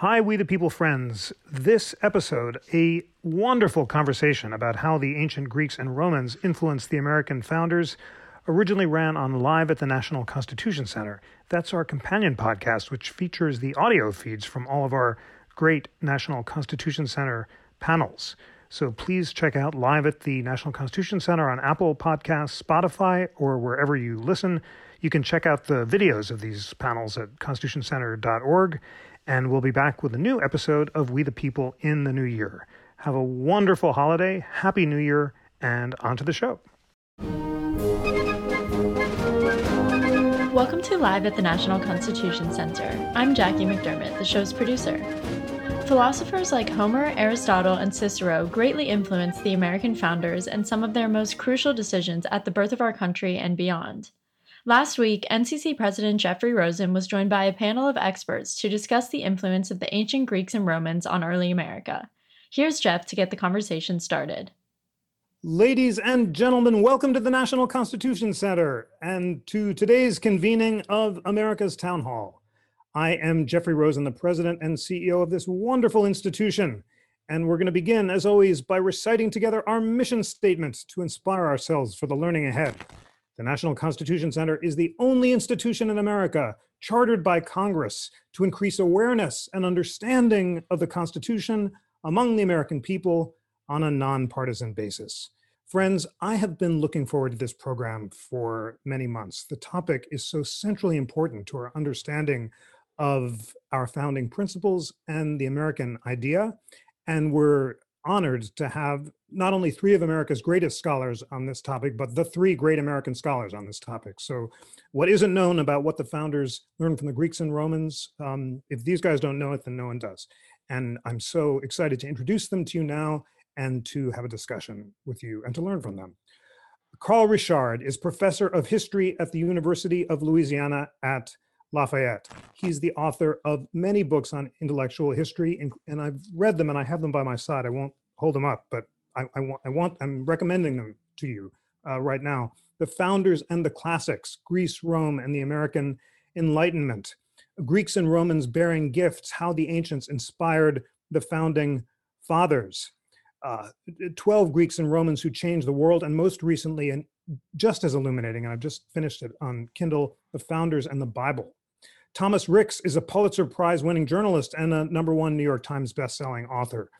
Hi, We the People friends. This episode, a wonderful conversation about how the ancient Greeks and Romans influenced the American founders, originally ran on Live at the National Constitution Center. That's our companion podcast, which features the audio feeds from all of our great National Constitution Center panels. So please check out Live at the National Constitution Center on Apple Podcasts, Spotify, or wherever you listen. You can check out the videos of these panels at constitutioncenter.org and we'll be back with a new episode of We the People in the new year. Have a wonderful holiday, Happy New Year, and on to the show. Welcome to Live at the National Constitution Center. I'm Jackie McDermott, the show's producer. Philosophers like Homer, Aristotle, and Cicero greatly influenced the American founders and some of their most crucial decisions at the birth of our country and beyond. Last week, NCC President Jeffrey Rosen was joined by a panel of experts to discuss the influence of the ancient Greeks and Romans on early America. Here's Jeff to get the conversation started. Ladies and gentlemen, welcome to the National Constitution Center and to today's convening of America's Town Hall. I am Jeffrey Rosen, the president and CEO of this wonderful institution. And we're going to begin, as always, by reciting together our mission statement to inspire ourselves for the learning ahead. The National Constitution Center is the only institution in America chartered by Congress to increase awareness and understanding of the Constitution among the American people on a nonpartisan basis. Friends, I have been looking forward to this program for many months. The topic is so centrally important to our understanding of our founding principles and the American idea. And we're honored to have not only three of America's greatest scholars on this topic, but the three great American scholars on this topic. So, what isn't known about what the founders learned from the Greeks and Romans, um, if these guys don't know it, then no one does. And I'm so excited to introduce them to you now and to have a discussion with you and to learn from them. Carl Richard is professor of history at the University of Louisiana at Lafayette. He's the author of many books on intellectual history, and, and I've read them and I have them by my side. I won't hold them up, but I, I, want, I want, I'm recommending them to you uh, right now. The Founders and the Classics, Greece, Rome, and the American Enlightenment. Greeks and Romans bearing gifts, how the ancients inspired the founding fathers. Uh, 12 Greeks and Romans who changed the world, and most recently, and just as illuminating, and I've just finished it on Kindle, The Founders and the Bible. Thomas Ricks is a Pulitzer Prize winning journalist and a number one New York Times bestselling author.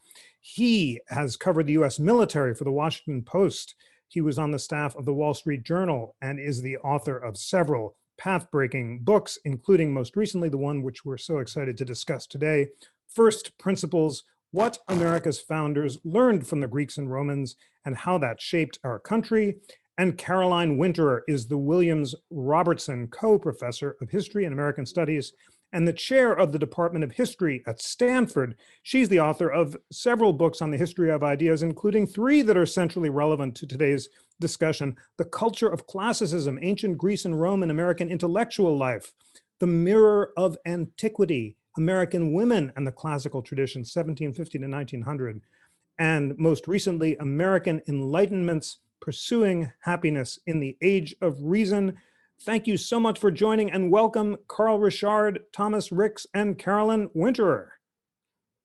He has covered the US military for the Washington Post. He was on the staff of the Wall Street Journal and is the author of several path breaking books, including most recently the one which we're so excited to discuss today First Principles What America's Founders Learned from the Greeks and Romans and How That Shaped Our Country. And Caroline Winterer is the Williams Robertson Coe Professor of History and American Studies and the chair of the Department of History at Stanford. She's the author of several books on the history of ideas, including three that are centrally relevant to today's discussion The Culture of Classicism, Ancient Greece and Rome in American Intellectual Life, The Mirror of Antiquity, American Women and the Classical Tradition, 1750 to 1900, and most recently, American Enlightenment's Pursuing Happiness in the Age of Reason. Thank you so much for joining and welcome Carl Richard, Thomas Ricks, and Carolyn Winterer.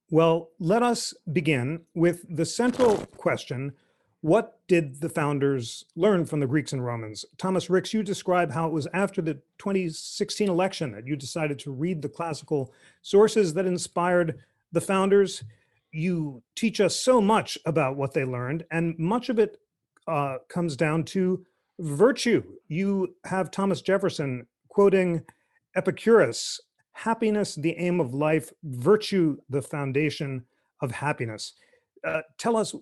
Well, let us begin with the central question What did the founders learn from the Greeks and Romans? Thomas Ricks, you describe how it was after the 2016 election that you decided to read the classical sources that inspired the founders. You teach us so much about what they learned, and much of it uh, comes down to virtue. You have Thomas Jefferson quoting Epicurus happiness, the aim of life, virtue, the foundation of happiness. Uh, tell us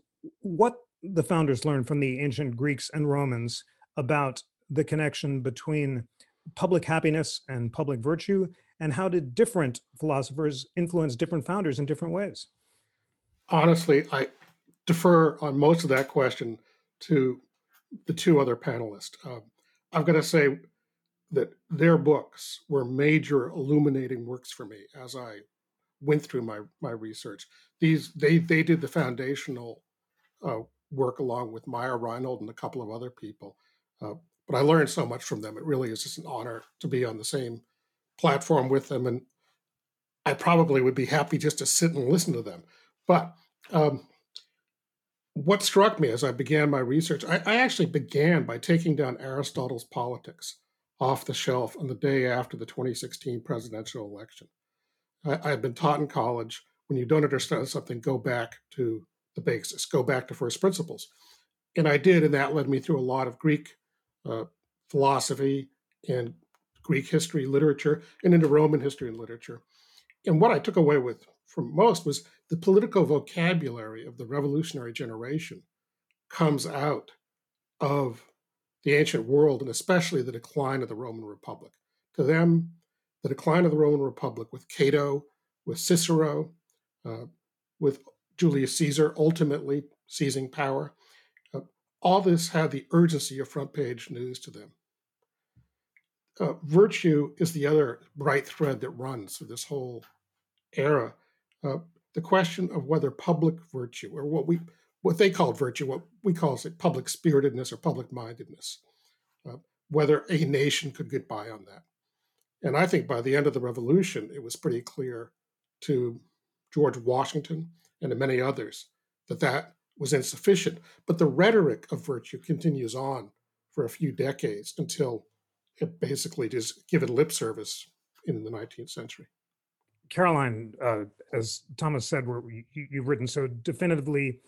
what the founders learned from the ancient Greeks and Romans about the connection between public happiness and public virtue, and how did different philosophers influence different founders in different ways? Honestly, I defer on most of that question to the two other panelists. Uh, I've got to say that their books were major illuminating works for me as I went through my my research. These they they did the foundational uh, work along with Meyer Reinhold and a couple of other people. Uh, but I learned so much from them. It really is just an honor to be on the same platform with them. And I probably would be happy just to sit and listen to them. But um, what struck me as I began my research, I, I, actually began by taking down Aristotle's Politics off the shelf on the day after the 2016 presidential election. I, I had been taught in college when you don't understand something, go back to the basics, go back to first principles. And I did, and that led me through a lot of Greek uh, philosophy and Greek history, literature, and into Roman history and literature. And what I took away with from most was the political vocabulary of the revolutionary generation comes out of the ancient world and especially the decline of the Roman Republic. To them, the decline of the Roman Republic with Cato, with Cicero, uh, with Julius Caesar ultimately seizing power, uh, all this had the urgency of front page news to them. Uh, virtue is the other bright thread that runs through this whole era. Uh, the question of whether public virtue, or what we what they called virtue, what we call it public spiritedness or public mindedness, uh, whether a nation could get by on that. And I think by the end of the revolution, it was pretty clear to George Washington and to many others that that was insufficient. But the rhetoric of virtue continues on for a few decades until it basically just given lip service in the 19th century. Caroline, uh, as Thomas said, you, you've written so definitively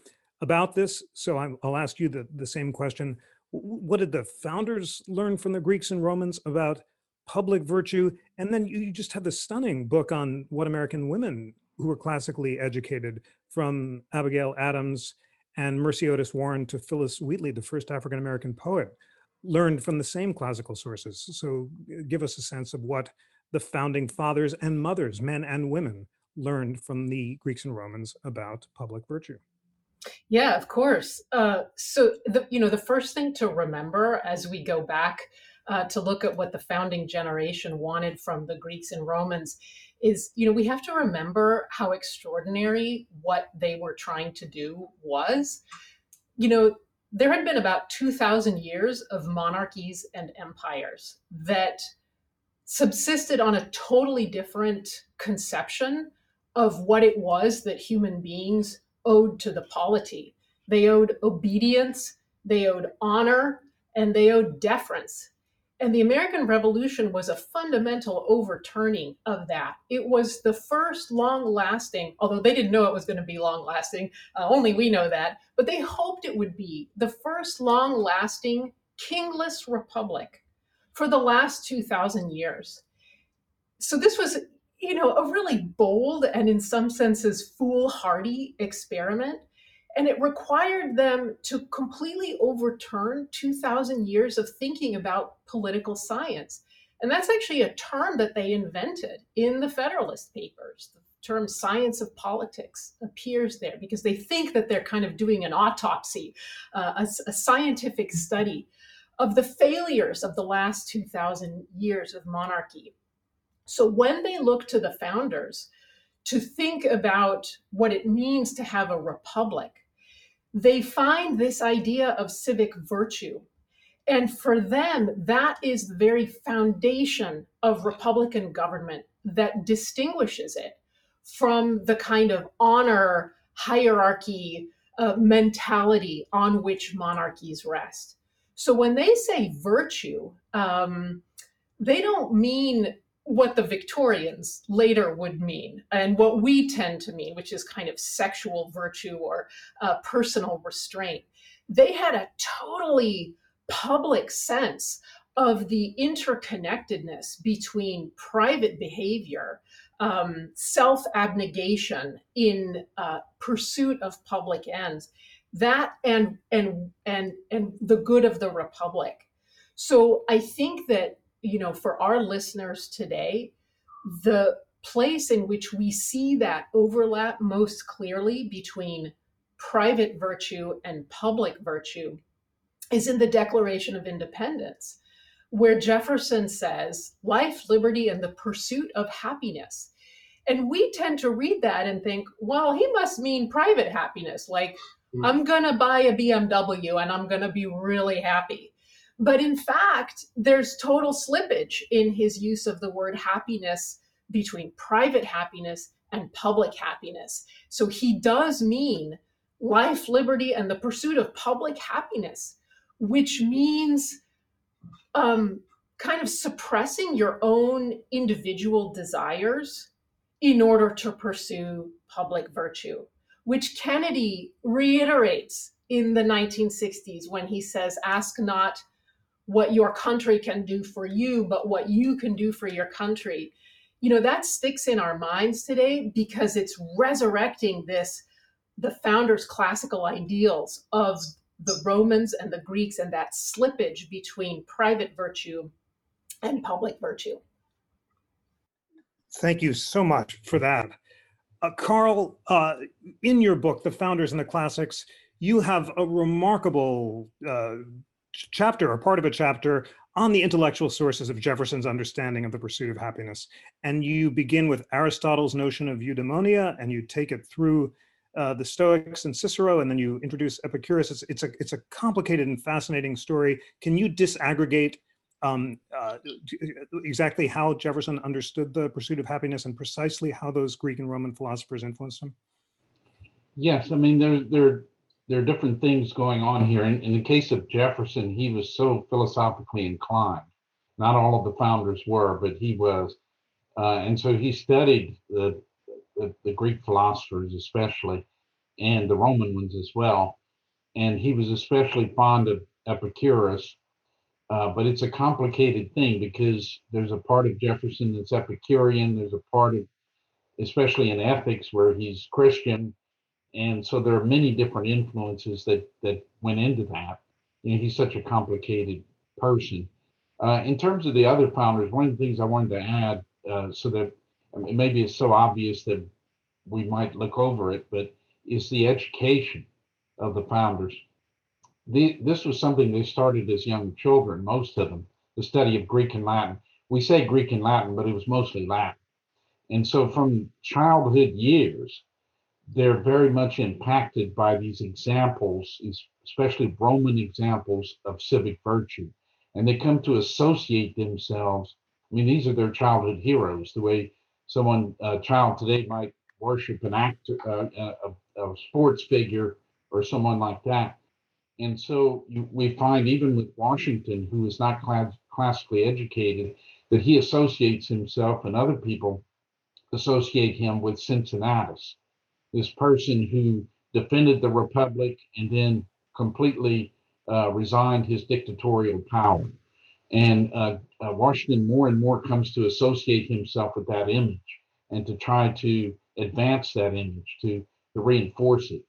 about this. So i will ask you the, the same question. What did the founders learn from the Greeks and Romans about public virtue? And then you just have the stunning book on what American women who were classically educated from Abigail Adams and Mercy Otis Warren to Phillis Wheatley, the first African American poet, learned from the same classical sources. So give us a sense of what the founding fathers and mothers, men and women, learned from the Greeks and Romans about public virtue. Yeah, of course. Uh, so the you know the first thing to remember as we go back uh, to look at what the founding generation wanted from the Greeks and Romans is you know we have to remember how extraordinary what they were trying to do was. You know there had been about 2,000 years of monarchies and empires that subsisted on a totally different conception of what it was that human beings owed to the polity. They owed obedience, they owed honor, and they owed deference. And the American Revolution was a fundamental overturning of that. It was the first long lasting, although they didn't know it was going to be long lasting, uh, only we know that, but they hoped it would be the first long lasting kingless republic for the last 2,000 years. So this was, you know, a really bold and in some senses foolhardy experiment. And it required them to completely overturn 2,000 years of thinking about political science. And that's actually a term that they invented in the Federalist Papers. The term science of politics appears there because they think that they're kind of doing an autopsy, uh, a, a scientific study of the failures of the last 2,000 years of monarchy. So when they look to the founders to think about what it means to have a republic, they find this idea of civic virtue. And for them, that is the very foundation of Republican government that distinguishes it from the kind of honor hierarchy uh, mentality on which monarchies rest. So when they say virtue, um, they don't mean what the Victorians later would mean and what we tend to mean, which is kind of sexual virtue or uh, personal restraint. They had a totally public sense of the interconnectedness between private behavior, um, self abnegation in uh, pursuit of public ends, that and and and and the good of the republic so i think that you know for our listeners today the place in which we see that overlap most clearly between private virtue and public virtue is in the declaration of independence where jefferson says life liberty and the pursuit of happiness and we tend to read that and think well he must mean private happiness like. I'm going to buy a BMW and I'm going to be really happy. But in fact, there's total slippage in his use of the word happiness between private happiness and public happiness. So he does mean life, liberty, and the pursuit of public happiness, which means um, kind of suppressing your own individual desires in order to pursue public virtue, which Kennedy reiterates in the 1960s when he says, Ask not what your country can do for you, but what you can do for your country. You know, that sticks in our minds today because it's resurrecting this, the founders' classical ideals of the Romans and the Greeks and that slippage between private virtue and public virtue. Thank you so much for that. Uh, Carl, uh, in your book, The Founders and the Classics, you have a remarkable uh, chapter or part of a chapter on the intellectual sources of Jefferson's understanding of the pursuit of happiness. And you begin with Aristotle's notion of eudaimonia and you take it through uh, the Stoics and Cicero, and then you introduce Epicurus. It's, it's, a, it's a complicated and fascinating story. Can you disaggregate um, uh, exactly how Jefferson understood the pursuit of happiness and precisely how those Greek and Roman philosophers influenced him? Yes, I mean there there there are different things going on here. In, in the case of Jefferson, he was so philosophically inclined. Not all of the founders were, but he was, uh, and so he studied the, the the Greek philosophers especially, and the Roman ones as well. And he was especially fond of Epicurus, uh, but it's a complicated thing because there's a part of Jefferson that's Epicurean. There's a part of, especially in ethics, where he's Christian, and so there are many different influences that that went into that. You know, he's such a complicated person. Uh, in terms of the other founders, one of the things I wanted to add, uh, so that I mean, maybe it's so obvious that we might look over it, but is the education of the founders the, this was something they started as young children, most of them, the study of Greek and Latin. We say Greek and Latin, but it was mostly Latin. And so from childhood years, they're very much impacted by these examples, especially Roman examples of civic virtue. And they come to associate themselves. I mean, these are their childhood heroes, the way someone, a child today might worship an actor, uh, a, a sports figure, or someone like that and so you, we find even with Washington, who is not class, classically educated, that he associates himself and other people associate him with Cincinnatus, this person who defended the republic and then completely uh, resigned his dictatorial power. And uh, uh, Washington more and more comes to associate himself with that image and to try to advance that image, to, to reinforce it.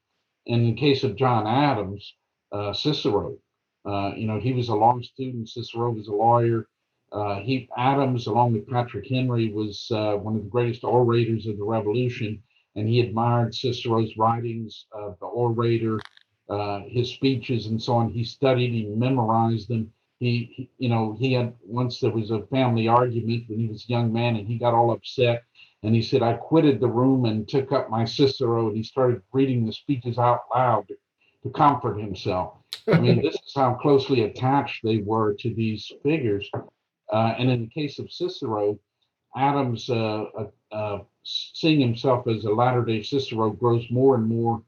And in the case of John Adams, uh, Cicero. Uh, you know, he was a law student. Cicero was a lawyer. Uh, he Adams, along with Patrick Henry, was uh, one of the greatest orators of the Revolution, and he admired Cicero's writings, uh, the orator, uh, his speeches, and so on. He studied, he memorized them. He, he, you know, he had once there was a family argument when he was a young man, and he got all upset, and he said, "I quitted the room and took up my Cicero," and he started reading the speeches out loud to comfort himself. I mean, this is how closely attached they were to these figures. Uh, and in the case of Cicero, Adams, uh, uh, uh seeing himself as a latter day Cicero, grows more and more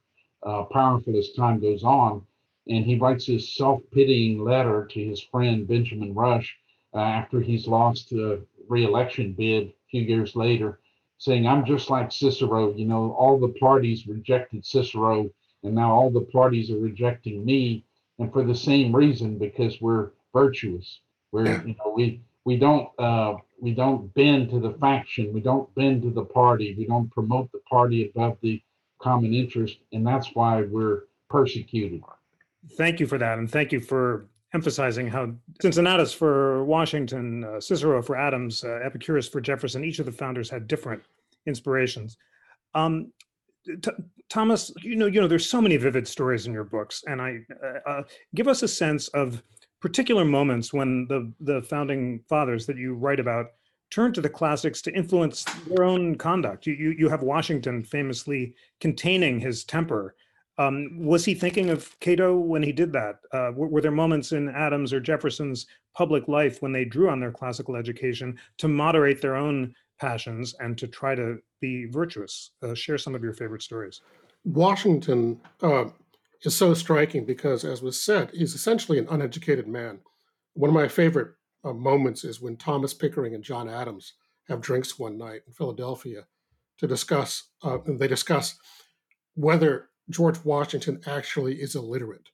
uh, powerful as time goes on. And he writes his self pitying letter to his friend Benjamin Rush uh, after he's lost a re election bid a few years later, saying, I'm just like Cicero. You know, all the parties rejected Cicero and now all the parties are rejecting me and for the same reason because we're virtuous. We're yeah. you know we we don't uh we don't bend to the faction. We don't bend to the party. We don't promote the party above the common interest and that's why we're persecuted. Thank you for that and thank you for emphasizing how cincinnatus for washington uh, cicero for adams uh, epicurus for jefferson each of the founders had different inspirations. Um, T- Thomas, you know, you know, there's so many vivid stories in your books, and I uh, uh, give us a sense of particular moments when the the founding fathers that you write about turned to the classics to influence their own conduct. You you, you have Washington famously containing his temper. Um, was he thinking of Cato when he did that? Uh, were, were there moments in Adams or Jefferson's public life when they drew on their classical education to moderate their own passions and to try to be virtuous. Uh, share some of your favorite stories. Washington uh, is so striking because, as was said, he's essentially an uneducated man. One of my favorite uh, moments is when Thomas Pickering and John Adams have drinks one night in Philadelphia to discuss, uh, and they discuss whether George Washington actually is illiterate.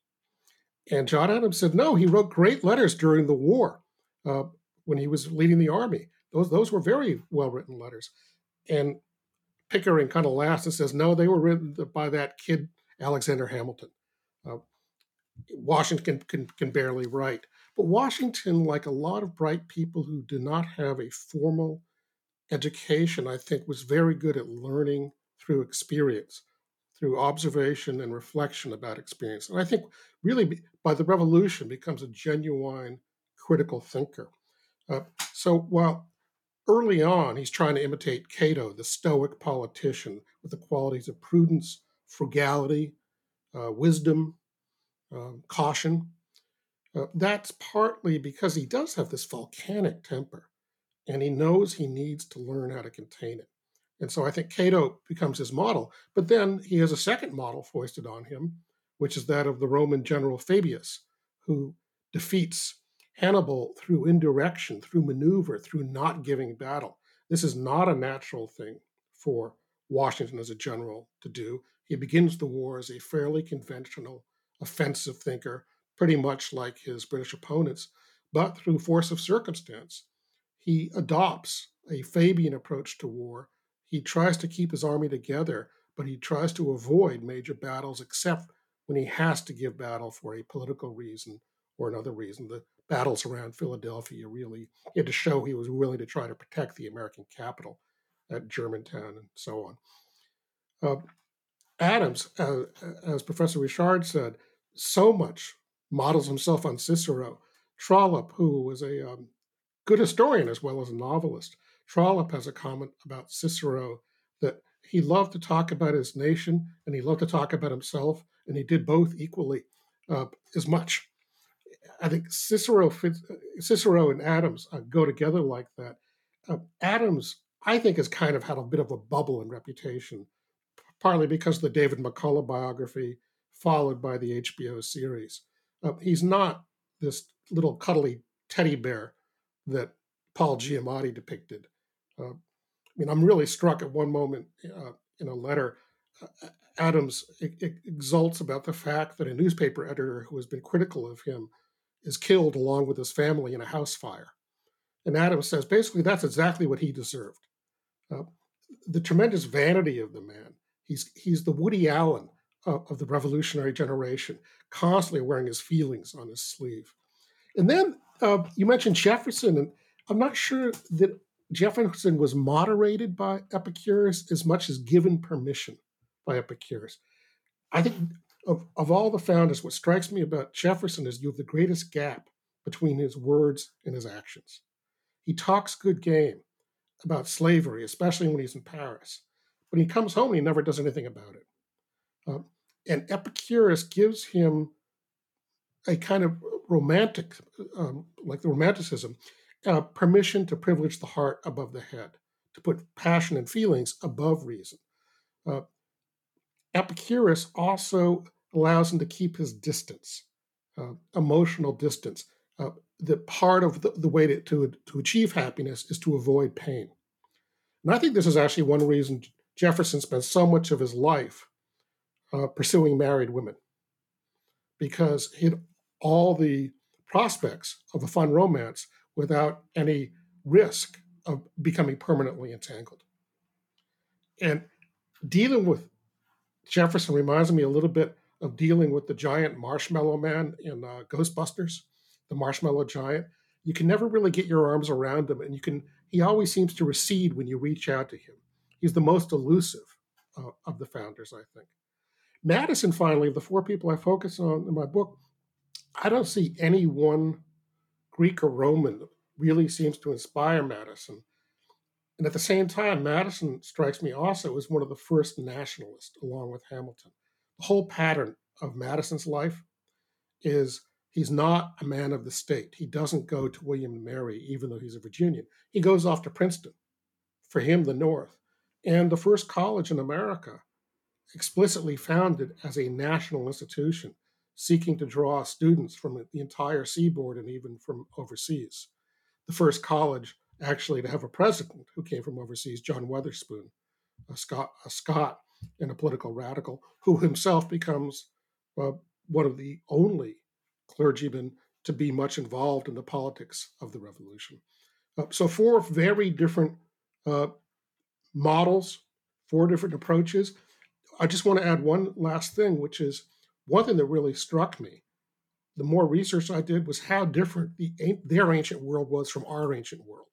And John Adams said, no, he wrote great letters during the war uh, when he was leading the army. Those, those were very well written letters. And Pickering kind of laughs and says, no, they were written by that kid, Alexander Hamilton. Uh, Washington can, can barely write. But Washington, like a lot of bright people who do not have a formal education, I think, was very good at learning through experience, through observation and reflection about experience. And I think really by the revolution becomes a genuine critical thinker. Uh, so while early on he's trying to imitate Cato, the stoic politician, with the qualities of prudence, frugality, uh, wisdom, um, caution, uh, that's partly because he does have this volcanic temper and he knows he needs to learn how to contain it. And so I think Cato becomes his model. But then he has a second model foisted on him, which is that of the Roman general Fabius, who defeats Hannibal through indirection, through maneuver, through not giving battle. This is not a natural thing for Washington as a general to do. He begins the war as a fairly conventional offensive thinker, pretty much like his British opponents, but through force of circumstance, he adopts a Fabian approach to war. He tries to keep his army together, but he tries to avoid major battles except when he has to give battle for a political reason or another reason. The battles around Philadelphia really he had to show he was willing to try to protect the American capital at Germantown and so on. Uh, Adams, uh, as Professor Richard said, so much models himself on Cicero. Trollope, who was a um, good historian as well as a novelist, Trollope has a comment about Cicero that he loved to talk about his nation and he loved to talk about himself, and he did both equally uh, as much. I think Cicero Cicero and Adams uh, go together like that. Uh, Adams, I think, has kind of had a bit of a bubble in reputation, partly because of the David McCullough biography, followed by the HBO series. Uh, he's not this little cuddly teddy bear that Paul Giamatti depicted. Uh, I mean, I'm really struck at one moment uh, in a letter. Uh, Adams exults about the fact that a newspaper editor who has been critical of him is killed along with his family in a house fire. And Adams says basically that's exactly what he deserved. Uh, the tremendous vanity of the man. He's he's the Woody Allen of, of the revolutionary generation, constantly wearing his feelings on his sleeve. And then uh, you mentioned Jefferson, and I'm not sure that Jefferson was moderated by Epicurus as much as given permission by Epicurus. I think of, of all the founders, what strikes me about Jefferson is you have the greatest gap between his words and his actions. He talks good game about slavery, especially when he's in Paris, but he comes home and he never does anything about it. Um, and Epicurus gives him a kind of romantic, um, like the romanticism, uh, permission to privilege the heart above the head, to put passion and feelings above reason. Uh, Epicurus also allows him to keep his distance, uh, emotional distance. Uh, that part of the, the way to, to, to achieve happiness is to avoid pain. And I think this is actually one reason Jefferson spent so much of his life uh, pursuing married women, because he had all the prospects of a fun romance without any risk of becoming permanently entangled. And dealing with Jefferson reminds me a little bit of dealing with the giant marshmallow man in uh, Ghostbusters, the marshmallow giant. You can never really get your arms around him, and you can. He always seems to recede when you reach out to him. He's the most elusive uh, of the founders, I think. Madison, finally, of the four people I focus on in my book, I don't see any one Greek or Roman that really seems to inspire Madison. And at the same time, Madison strikes me also as one of the first nationalists, along with Hamilton. The whole pattern of Madison's life is he's not a man of the state. He doesn't go to William and Mary, even though he's a Virginian. He goes off to Princeton for him, the North, and the first college in America, explicitly founded as a national institution, seeking to draw students from the entire seaboard and even from overseas. The first college actually to have a president who came from overseas, John Witherspoon, a Scot, a Scot and a political radical, who himself becomes uh, one of the only clergymen to be much involved in the politics of the revolution. Uh, so, four very different uh, models, four different approaches. I just want to add one last thing, which is one thing that really struck me. The more research I did was how different the, their ancient world was from our ancient world.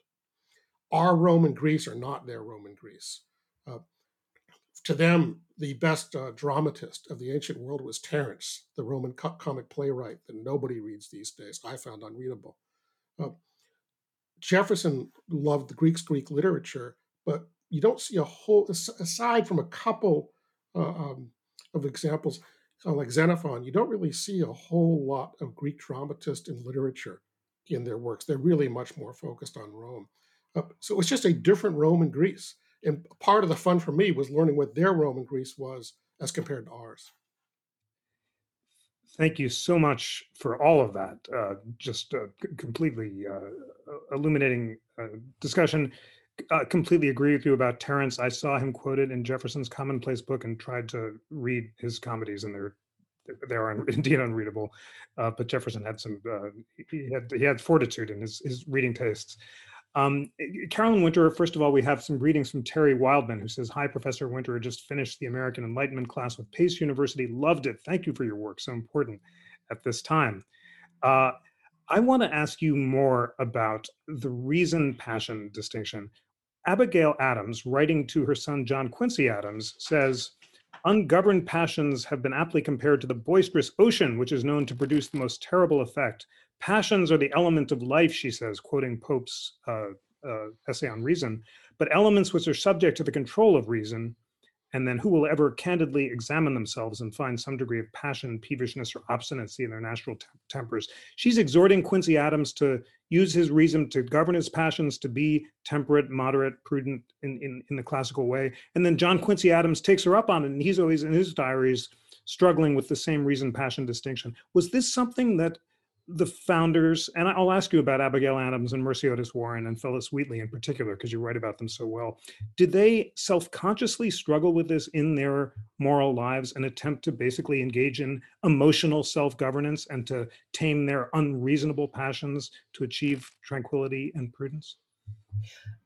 Our Rome and Greece are not their Rome and Greece. Uh, to them, the best uh, dramatist of the ancient world was Terence, the Roman co- comic playwright that nobody reads these days. I found unreadable. Uh, Jefferson loved the Greeks, Greek literature, but you don't see a whole, aside from a couple uh, um, of examples uh, like Xenophon, you don't really see a whole lot of Greek dramatists in literature in their works. They're really much more focused on Rome. Uh, so it's just a different Rome and Greece. And part of the fun for me was learning what their Rome and Greece was as compared to ours. Thank you so much for all of that. Uh, just uh, completely uh, illuminating uh, discussion. Uh, completely agree with you about Terence. I saw him quoted in Jefferson's Commonplace book and tried to read his comedies, and they're they are indeed unreadable. Uh, but Jefferson had some he had he had fortitude in his his reading tastes. Um, Carolyn Winter, first of all, we have some readings from Terry Wildman, who says, Hi, Professor Winter, just finished the American Enlightenment class with Pace University. Loved it. Thank you for your work. So important at this time. Uh, I want to ask you more about the reason passion distinction. Abigail Adams, writing to her son John Quincy Adams, says, Ungoverned passions have been aptly compared to the boisterous ocean, which is known to produce the most terrible effect. Passions are the element of life, she says, quoting Pope's uh, uh, essay on reason, but elements which are subject to the control of reason, and then who will ever candidly examine themselves and find some degree of passion, peevishness, or obstinacy in their natural te- tempers. She's exhorting Quincy Adams to use his reason to govern his passions, to be temperate, moderate, prudent in, in, in the classical way. And then John Quincy Adams takes her up on it, and he's always in his diaries struggling with the same reason passion distinction. Was this something that the founders, and I'll ask you about Abigail Adams and Mercy Otis Warren and Phillis Wheatley in particular, because you write about them so well. Did they self consciously struggle with this in their moral lives and attempt to basically engage in emotional self governance and to tame their unreasonable passions to achieve tranquility and prudence?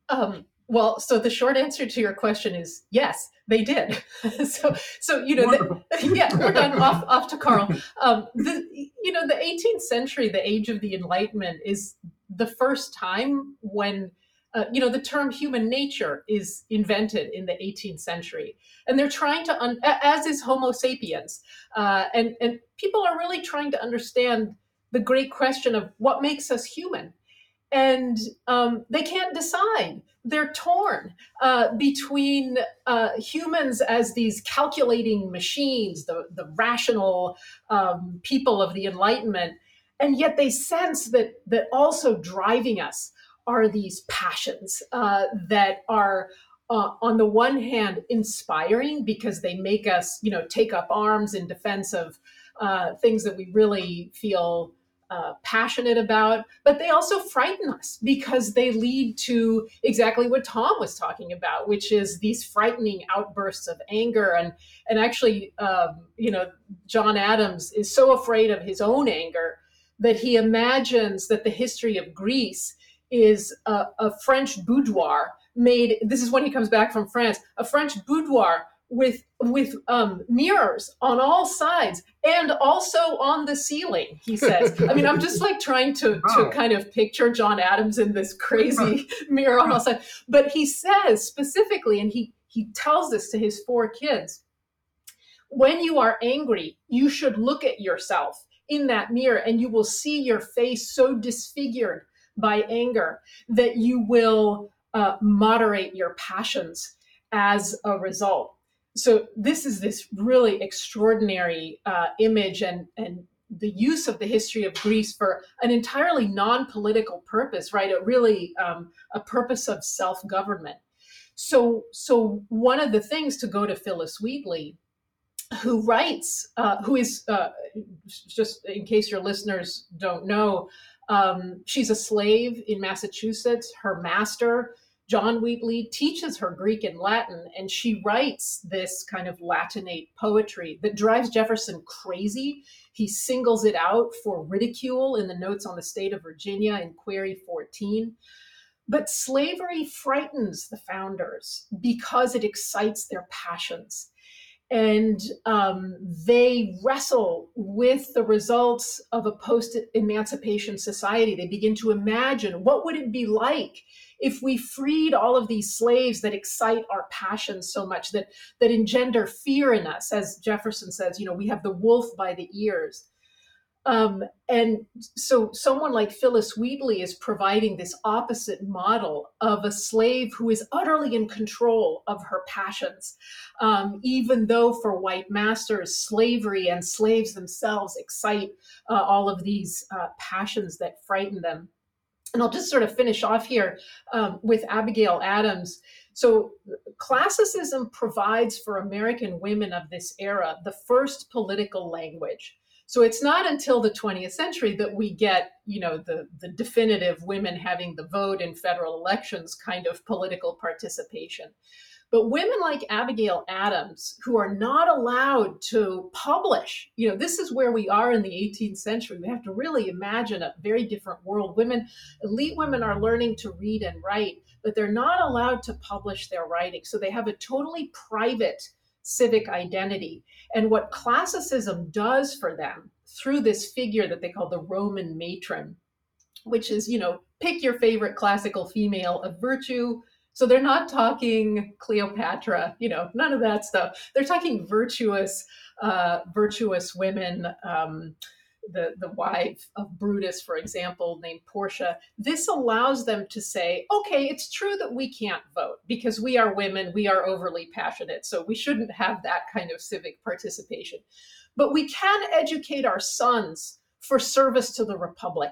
Um, well, so the short answer to your question is yes, they did. so, so you know, the, yeah, we're done. off, off to Carl. Um, the, you know, the 18th century, the age of the Enlightenment, is the first time when uh, you know the term human nature is invented in the 18th century and they're trying to un- as is homo sapiens uh, and and people are really trying to understand the great question of what makes us human and um, they can't decide. They're torn uh, between uh, humans as these calculating machines, the, the rational um, people of the Enlightenment, and yet they sense that that also driving us are these passions uh, that are uh, on the one hand inspiring because they make us you know take up arms in defense of uh, things that we really feel uh, passionate about, but they also frighten us because they lead to exactly what Tom was talking about, which is these frightening outbursts of anger. And and actually, um, you know, John Adams is so afraid of his own anger that he imagines that the history of Greece is a, a French boudoir made. This is when he comes back from France, a French boudoir with with um, mirrors on all sides and also on the ceiling he says. I mean i'm just like trying to to kind of picture john adams in this crazy mirror on all sides. But he says specifically and he he tells this to his four kids when you are angry you should look at yourself in that mirror and you will see your face so disfigured by anger that you will uh, moderate your passions as a result so this is this really extraordinary uh, image and and the use of the history of Greece for an entirely non-political purpose, right? A really um, a purpose of self-government. So, so one of the things to go to Phillis Wheatley, who writes, uh, who is uh, just in case your listeners don't know, um, she's a slave in Massachusetts. Her master, John Wheatley, teaches her Greek and Latin, and she writes this kind of Latinate poetry that drives Jefferson crazy. He singles it out for ridicule in the notes on the state of Virginia in Query 14. But slavery frightens the founders because it excites their passions and um, they wrestle with the results of a post-emancipation society they begin to imagine what would it be like if we freed all of these slaves that excite our passions so much that that engender fear in us as jefferson says you know we have the wolf by the ears um, and so someone like phillis Wheatley is providing this opposite model of a slave who is utterly in control of her passions, um, even though for white masters, slavery and slaves themselves excite uh, all of these uh, passions that frighten them. And I'll just sort of finish off here um, with Abigail Adams. So, classicism provides for American women of this era the first political language. So it's not until the 20th century that we get, you know, the, the definitive women having the vote in federal elections kind of political participation. But women like Abigail Adams, who are not allowed to publish, you know, this is where we are in the 18th century. We have to really imagine a very different world. Women, elite women are learning to read and write, but they're not allowed to publish their writing. So they have a totally private civic identity. And what classicism does for them through this figure that they call the Roman matron, which is, you know, pick your favorite classical female of virtue. So they're not talking Cleopatra, you know, none of that stuff. They're talking virtuous, uh, virtuous women. Um, the, the wife of Brutus, for example, named Portia, this allows them to say, okay, it's true that we can't vote because we are women, we are overly passionate, so we shouldn't have that kind of civic participation. But we can educate our sons for service to the Republic.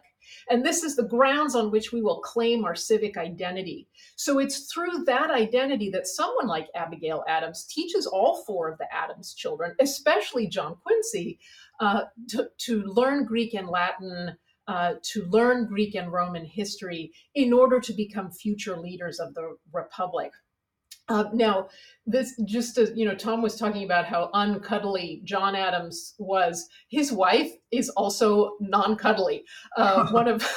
And this is the grounds on which we will claim our civic identity. So it's through that identity that someone like Abigail Adams teaches all four of the Adams children, especially John Quincy, uh, to, to learn Greek and Latin, uh, to learn Greek and Roman history in order to become future leaders of the Republic. Uh, now, this just as you know, Tom was talking about how uncuddly John Adams was. His wife is also non-cuddly. Uh, one of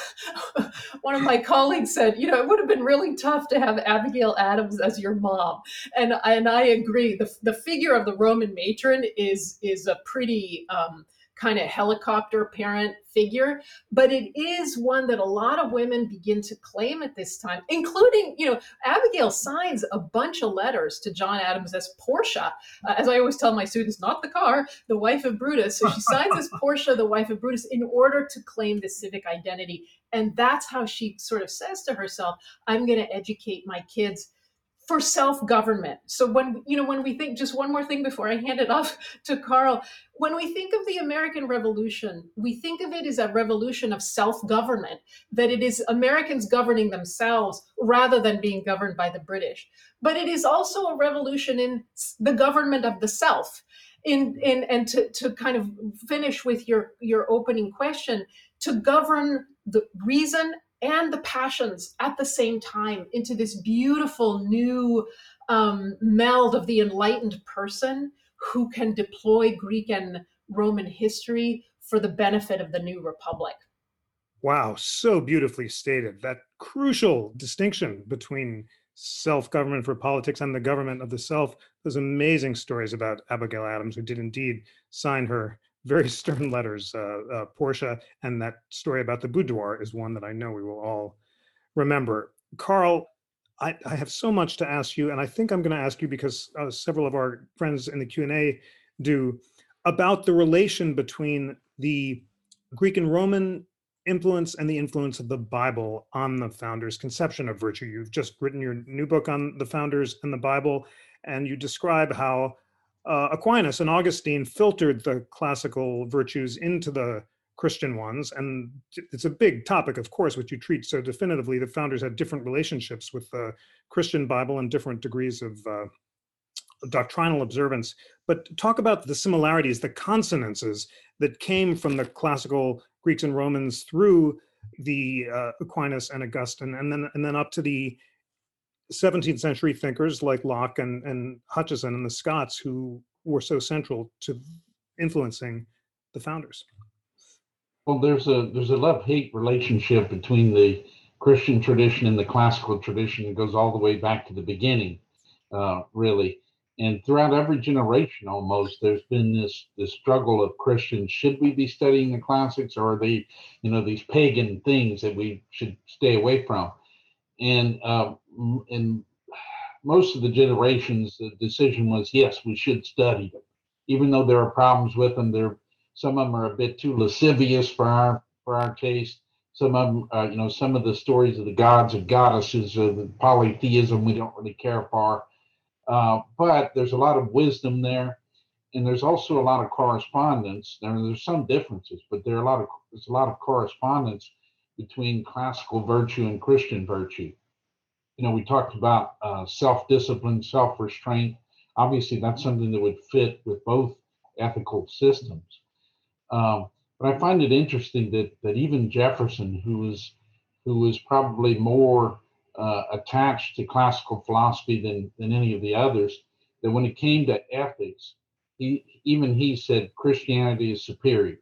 one of my colleagues said, you know, it would have been really tough to have Abigail Adams as your mom, and and I agree. The the figure of the Roman matron is is a pretty um, kind of helicopter parent figure, but it is one that a lot of women begin to claim at this time, including, you know, Abigail signs a bunch of letters to John Adams as Portia. Uh, as I always tell my students, not the car, the wife of Brutus. So she signs as Portia, the wife of Brutus, in order to claim the civic identity. And that's how she sort of says to herself, I'm going to educate my kids for self-government. So when you know when we think just one more thing before I hand it off to Carl, when we think of the American Revolution, we think of it as a revolution of self-government, that it is Americans governing themselves rather than being governed by the British. But it is also a revolution in the government of the self. In, in and to, to kind of finish with your your opening question, to govern the reason and the passions at the same time into this beautiful new um, meld of the enlightened person who can deploy Greek and Roman history for the benefit of the new republic. Wow, so beautifully stated. That crucial distinction between self government for politics and the government of the self. Those amazing stories about Abigail Adams, who did indeed sign her very stern letters, uh, uh, Portia, and that story about the boudoir is one that I know we will all remember. Carl, I, I have so much to ask you, and I think I'm going to ask you because uh, several of our friends in the Q and A do about the relation between the Greek and Roman influence and the influence of the Bible on the founders' conception of virtue. You've just written your new book on the founders and the Bible, and you describe how uh, Aquinas and Augustine filtered the classical virtues into the Christian ones. And it's a big topic, of course, which you treat so definitively. The founders had different relationships with the Christian Bible and different degrees of uh, doctrinal observance. But talk about the similarities, the consonances that came from the classical Greeks and Romans through the uh, Aquinas and Augustine, and then and then up to the 17th century thinkers like Locke and, and Hutcheson and the Scots who were so central to influencing the founders. Well, there's a there's a love hate relationship between the Christian tradition and the classical tradition. It goes all the way back to the beginning, uh, really. And throughout every generation, almost, there's been this this struggle of Christians: should we be studying the classics, or are they, you know, these pagan things that we should stay away from? And uh, in most of the generations, the decision was yes, we should study them, even though there are problems with them. They're some of them are a bit too lascivious for our for our taste. Some of them, uh, you know, some of the stories of the gods and goddesses, of the polytheism, we don't really care for. Uh, but there's a lot of wisdom there, and there's also a lot of correspondence. There, there's some differences, but there are a lot of there's a lot of correspondence between classical virtue and Christian virtue. You know, we talked about uh, self-discipline, self-restraint. Obviously, that's something that would fit with both ethical systems. Um, but I find it interesting that that even Jefferson, who was who was probably more uh, attached to classical philosophy than than any of the others, that when it came to ethics, he even he said Christianity is superior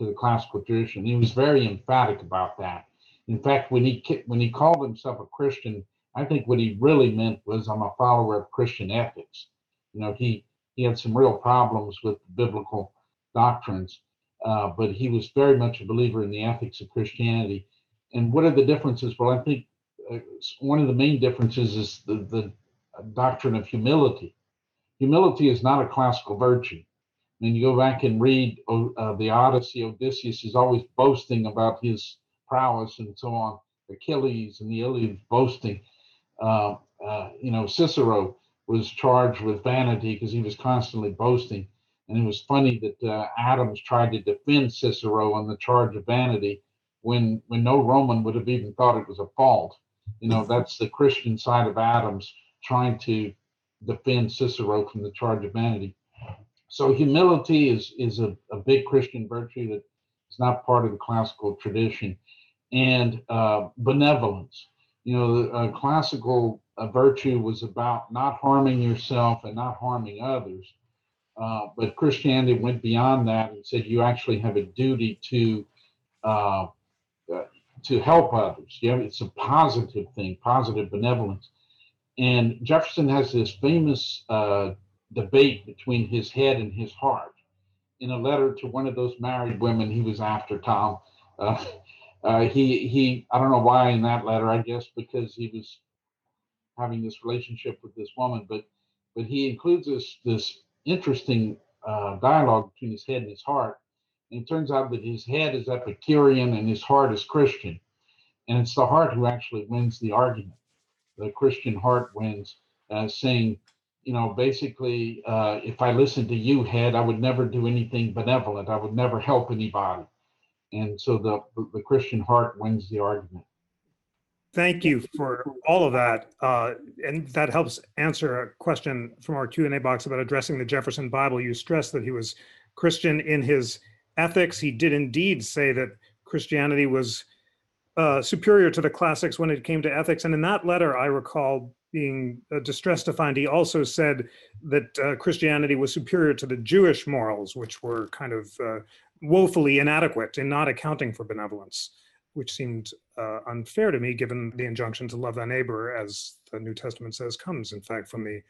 to the classical tradition. He was very emphatic about that. In fact, when he when he called himself a Christian, I think what he really meant was I'm a follower of Christian ethics. You know, he he had some real problems with biblical doctrines, uh, but he was very much a believer in the ethics of Christianity. And what are the differences? Well, I think uh, one of the main differences is the, the doctrine of humility. Humility is not a classical virtue. When you go back and read uh, the Odyssey, Odysseus is always boasting about his prowess and so on. Achilles and the Iliad boasting. Uh, uh, you know, Cicero was charged with vanity because he was constantly boasting. And it was funny that uh, Adams tried to defend Cicero on the charge of vanity when when no Roman would have even thought it was a fault. You know, that's the Christian side of Adams trying to defend Cicero from the charge of vanity. So humility is is a, a big Christian virtue that is not part of the classical tradition, and uh, benevolence. You know, the classical uh, virtue was about not harming yourself and not harming others. Uh, but Christianity went beyond that and said you actually have a duty to uh, uh, to help others. Yeah, it's a positive thing, positive benevolence. And Jefferson has this famous uh, debate between his head and his heart in a letter to one of those married women he was after. Tom, uh, he he I don't know why in that letter. I guess because he was having this relationship with this woman, but but he includes this this interesting uh, dialogue between his head and his heart. And it turns out that his head is Epicurean and his heart is Christian. And it's the heart who actually wins the argument. The Christian heart wins, uh, saying, you know, basically, uh, if I listened to you, head, I would never do anything benevolent. I would never help anybody. And so the, the Christian heart wins the argument. Thank you for all of that. Uh, and that helps answer a question from our Q&A box about addressing the Jefferson Bible. You stressed that he was Christian in his ethics. He did indeed say that Christianity was uh, superior to the classics when it came to ethics. And in that letter, I recall being distressed to find he also said that uh, Christianity was superior to the Jewish morals, which were kind of uh, woefully inadequate in not accounting for benevolence which seemed uh, unfair to me given the injunction to love thy neighbor, as the New Testament says, comes in fact from the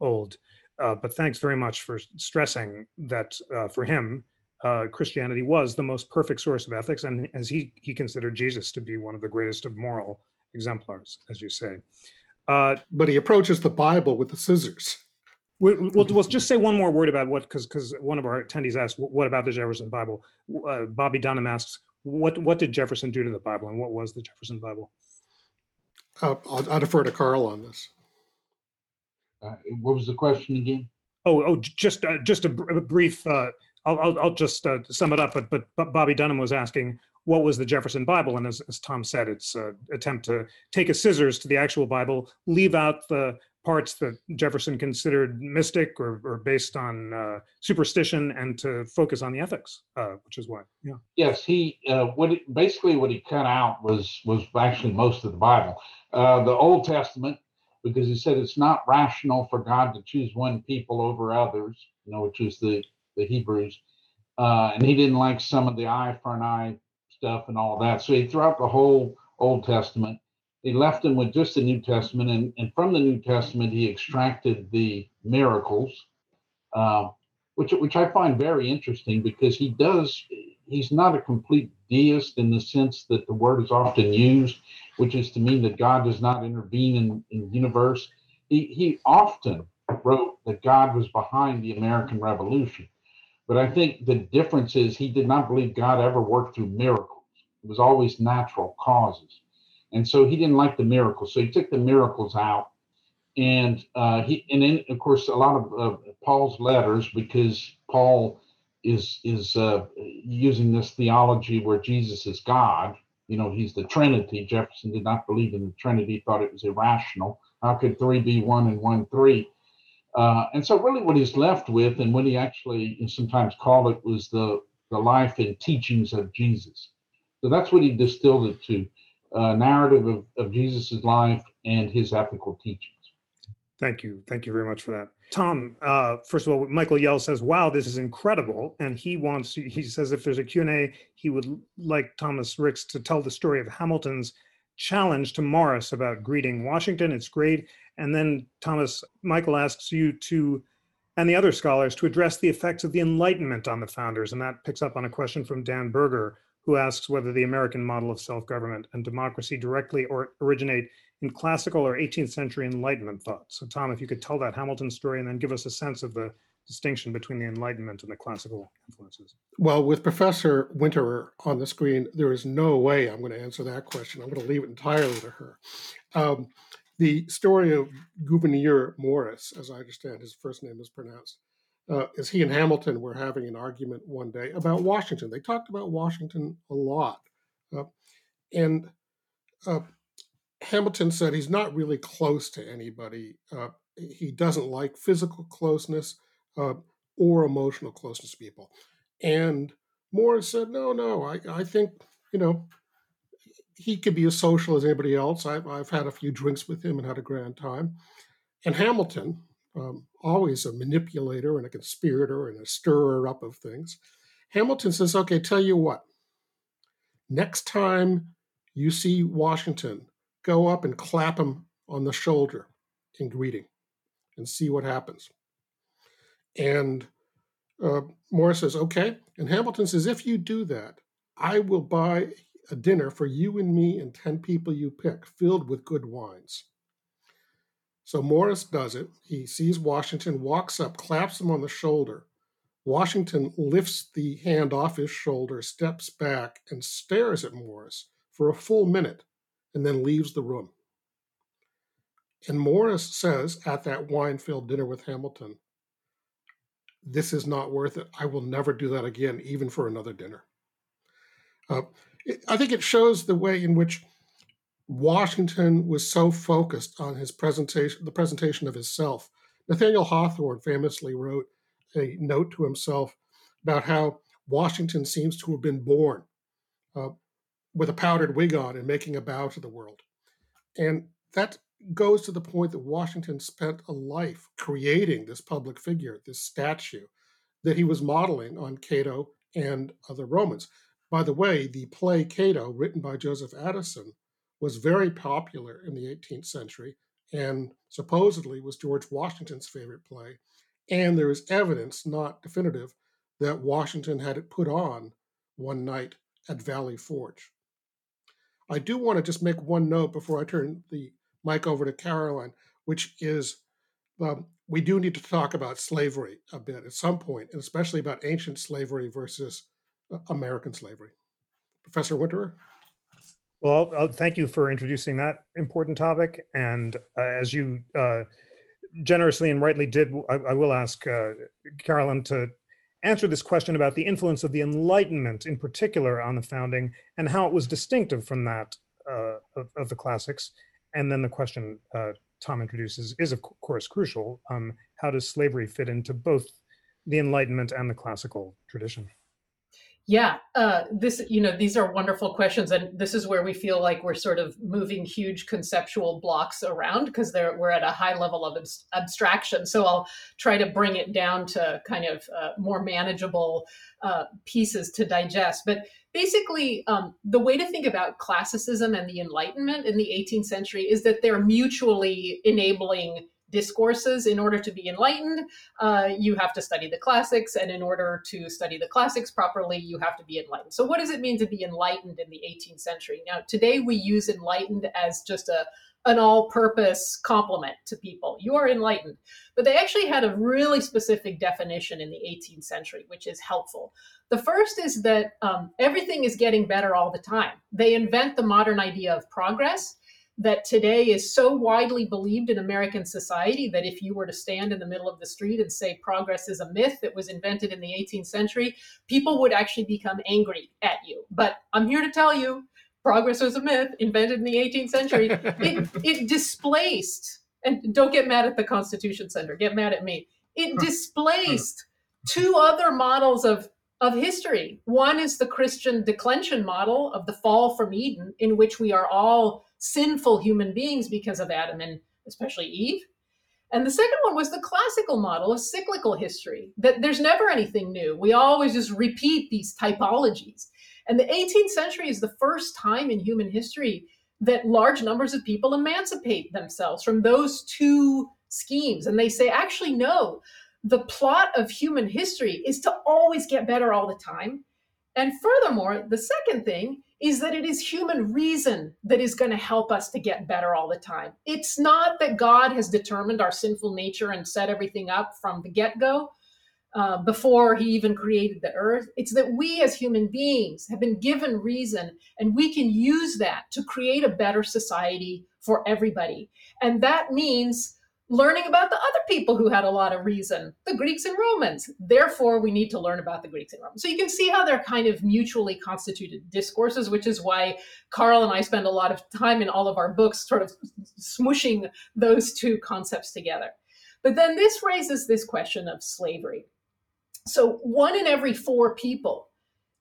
Old. Uh, but thanks very much for stressing that uh, for him, uh, Christianity was the most perfect source of ethics, and as he he considered Jesus to be one of the greatest of moral exemplars, as you say. Uh, but he approaches the Bible with the scissors. We'll, we'll, we'll, just say one more word about what, because because one of our attendees asked, what about the Jefferson Bible? Uh, Bobby Dunham asks, what what did Jefferson do to the Bible, and what was the Jefferson Bible? Uh, I'll, I'll, defer to Carl on this. Uh, what was the question again? Oh, oh, just uh, just a, br- a brief uh, I'll, I'll, I'll just uh, sum it up. But, but but Bobby Dunham was asking what was the Jefferson Bible, and as, as Tom said, it's an attempt to take a scissors to the actual Bible, leave out the parts that Jefferson considered mystic or, or based on uh, superstition, and to focus on the ethics, uh, which is why. Yeah. Yes, he uh, what he, basically what he cut out was was actually most of the Bible, uh, the Old Testament, because he said it's not rational for God to choose one people over others, you know, which is the the Hebrews, uh, and he didn't like some of the eye for an eye stuff and all that. So he threw out the whole Old Testament. He left him with just the New Testament, and, and from the New Testament, he extracted the miracles, uh, which which I find very interesting because he does. He's not a complete deist in the sense that the word is often used, which is to mean that God does not intervene in, in the universe. He, he often wrote that God was behind the American Revolution. But I think the difference is he did not believe God ever worked through miracles. It was always natural causes. And so he didn't like the miracles. So he took the miracles out. And uh, he, and then of course, a lot of uh, Paul's letters, because Paul is is uh, using this theology where Jesus is God. You know, he's the Trinity. Jefferson did not believe in the Trinity; thought it was irrational. How could three be one and one three? Uh, and so, really, what he's left with, and what he actually sometimes called it, was the the life and teachings of Jesus. So that's what he distilled it to: a narrative of, of Jesus's life and his ethical teachings. Thank you, thank you very much for that, Tom. Uh, first of all, Michael Yell says, "Wow, this is incredible," and he wants. He says if there's a Q and A, he would like Thomas Ricks to tell the story of Hamilton's challenge to Morris about greeting Washington. It's great. And then Thomas, Michael asks you to, and the other scholars, to address the effects of the Enlightenment on the founders. And that picks up on a question from Dan Berger, who asks whether the American model of self government and democracy directly or originate in classical or 18th century Enlightenment thought. So, Tom, if you could tell that Hamilton story and then give us a sense of the distinction between the Enlightenment and the classical influences. Well, with Professor Winterer on the screen, there is no way I'm going to answer that question. I'm going to leave it entirely to her. Um, the story of Gouverneur Morris, as I understand his first name is pronounced, uh, is he and Hamilton were having an argument one day about Washington. They talked about Washington a lot. Uh, and uh, Hamilton said he's not really close to anybody. Uh, he doesn't like physical closeness uh, or emotional closeness to people. And Morris said, no, no, I, I think, you know, he could be as social as anybody else. I've, I've had a few drinks with him and had a grand time. And Hamilton, um, always a manipulator and a conspirator and a stirrer up of things, Hamilton says, okay, tell you what, next time you see Washington, go up and clap him on the shoulder in greeting and see what happens. And uh, Morris says, okay. And Hamilton says, if you do that, I will buy a dinner for you and me and 10 people you pick, filled with good wines. So Morris does it. He sees Washington, walks up, claps him on the shoulder. Washington lifts the hand off his shoulder, steps back, and stares at Morris for a full minute, and then leaves the room. And Morris says at that wine filled dinner with Hamilton, This is not worth it. I will never do that again, even for another dinner. Uh, I think it shows the way in which Washington was so focused on his presentation, the presentation of himself. Nathaniel Hawthorne famously wrote a note to himself about how Washington seems to have been born uh, with a powdered wig on and making a bow to the world. And that goes to the point that Washington spent a life creating this public figure, this statue that he was modeling on Cato and other Romans. By the way, the play Cato, written by Joseph Addison, was very popular in the 18th century and supposedly was George Washington's favorite play. And there is evidence, not definitive, that Washington had it put on one night at Valley Forge. I do want to just make one note before I turn the mic over to Caroline, which is um, we do need to talk about slavery a bit at some point, and especially about ancient slavery versus American slavery. Professor Winterer? Well, I'll, thank you for introducing that important topic. And uh, as you uh, generously and rightly did, I, I will ask uh, Carolyn to answer this question about the influence of the Enlightenment in particular on the founding and how it was distinctive from that uh, of, of, the classics. And then the question uh, Tom introduces is, of course, crucial. Um, how does slavery fit into both the Enlightenment and the classical tradition? Yeah, uh, this you know these are wonderful questions, and this is where we feel like we're sort of moving huge conceptual blocks around because we're at a high level of abstraction. So I'll try to bring it down to kind of uh, more manageable uh, pieces to digest. But basically, um, the way to think about classicism and the Enlightenment in the 18th century is that they're mutually enabling discourses. In order to be enlightened, uh, you have to study the classics, and in order to study the classics properly, you have to be enlightened. So, what does it mean to be enlightened in the 18th century? Now, today we use enlightened as just a an all-purpose compliment to people. You are enlightened, but they actually had a really specific definition in the 18th century, which is helpful. The first is that um, everything is getting better all the time. They invent the modern idea of progress that today is so widely believed in American society that if you were to stand in the middle of the street and say progress is a myth that was invented in the 18th century, people would actually become angry at you. But I'm here to tell you, progress was a myth invented in the 18th century. it, it displaced, and don't get mad at the Constitution Center, get mad at me. It displaced two other models of of history. One is the Christian declension model of the fall from Eden, in which we are all sinful human beings because of Adam and especially Eve. And the second one was the classical model of cyclical history, that there's never anything new. We always just repeat these typologies. And the 18th century is the first time in human history that large numbers of people emancipate themselves from those two schemes. And they say, actually, no, the plot of human history is to always get better all the time. And furthermore, the second thing is that it is human reason that is going to help us to get better all the time. It's not that God has determined our sinful nature and set everything up from the get go uh, before he even created the earth. It's that we as human beings have been given reason and we can use that to create a better society for everybody. And that means learning about the other people who had a lot of reason, the Greeks and Romans. Therefore, we need to learn about the Greeks and Romans. So you can see how they're kind of mutually constituted discourses, which is why Carl and I spend a lot of time in all of our books sort of smushing those two concepts together. But then this raises this question of slavery. So one in every four people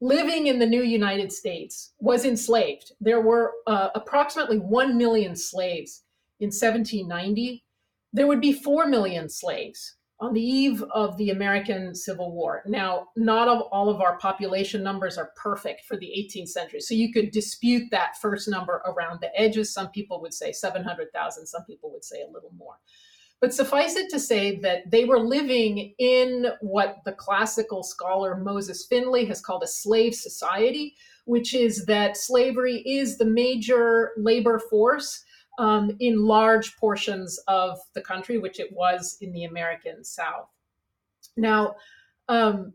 living in the new United States was enslaved. There were uh, approximately 1 million slaves in 1790 there would be 4 million slaves on the eve of the American Civil War. Now, not all of our population numbers are perfect for the 18th century. So you could dispute that first number around the edges. Some people would say 700,000, some people would say a little more. But suffice it to say that they were living in what the classical scholar Moses Finley has called a slave society, which is that slavery is the major labor force um, in large portions of the country, which it was in the American South. Now, um,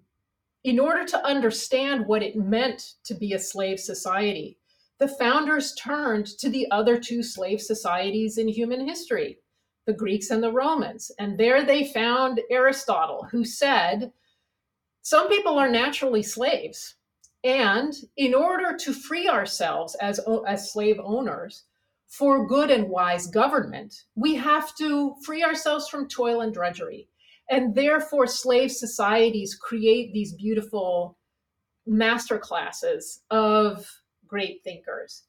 in order to understand what it meant to be a slave society, the founders turned to the other two slave societies in human history, the Greeks and the Romans. And there they found Aristotle, who said, Some people are naturally slaves. And in order to free ourselves as, as slave owners, for good and wise government, we have to free ourselves from toil and drudgery. And therefore, slave societies create these beautiful master classes of great thinkers.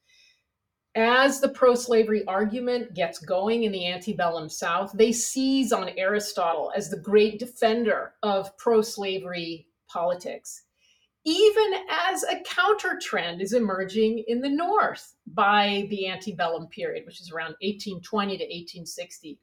As the pro slavery argument gets going in the antebellum South, they seize on Aristotle as the great defender of pro slavery politics even as a counter trend is emerging in the North by the antebellum period, which is around 1820 to 1860,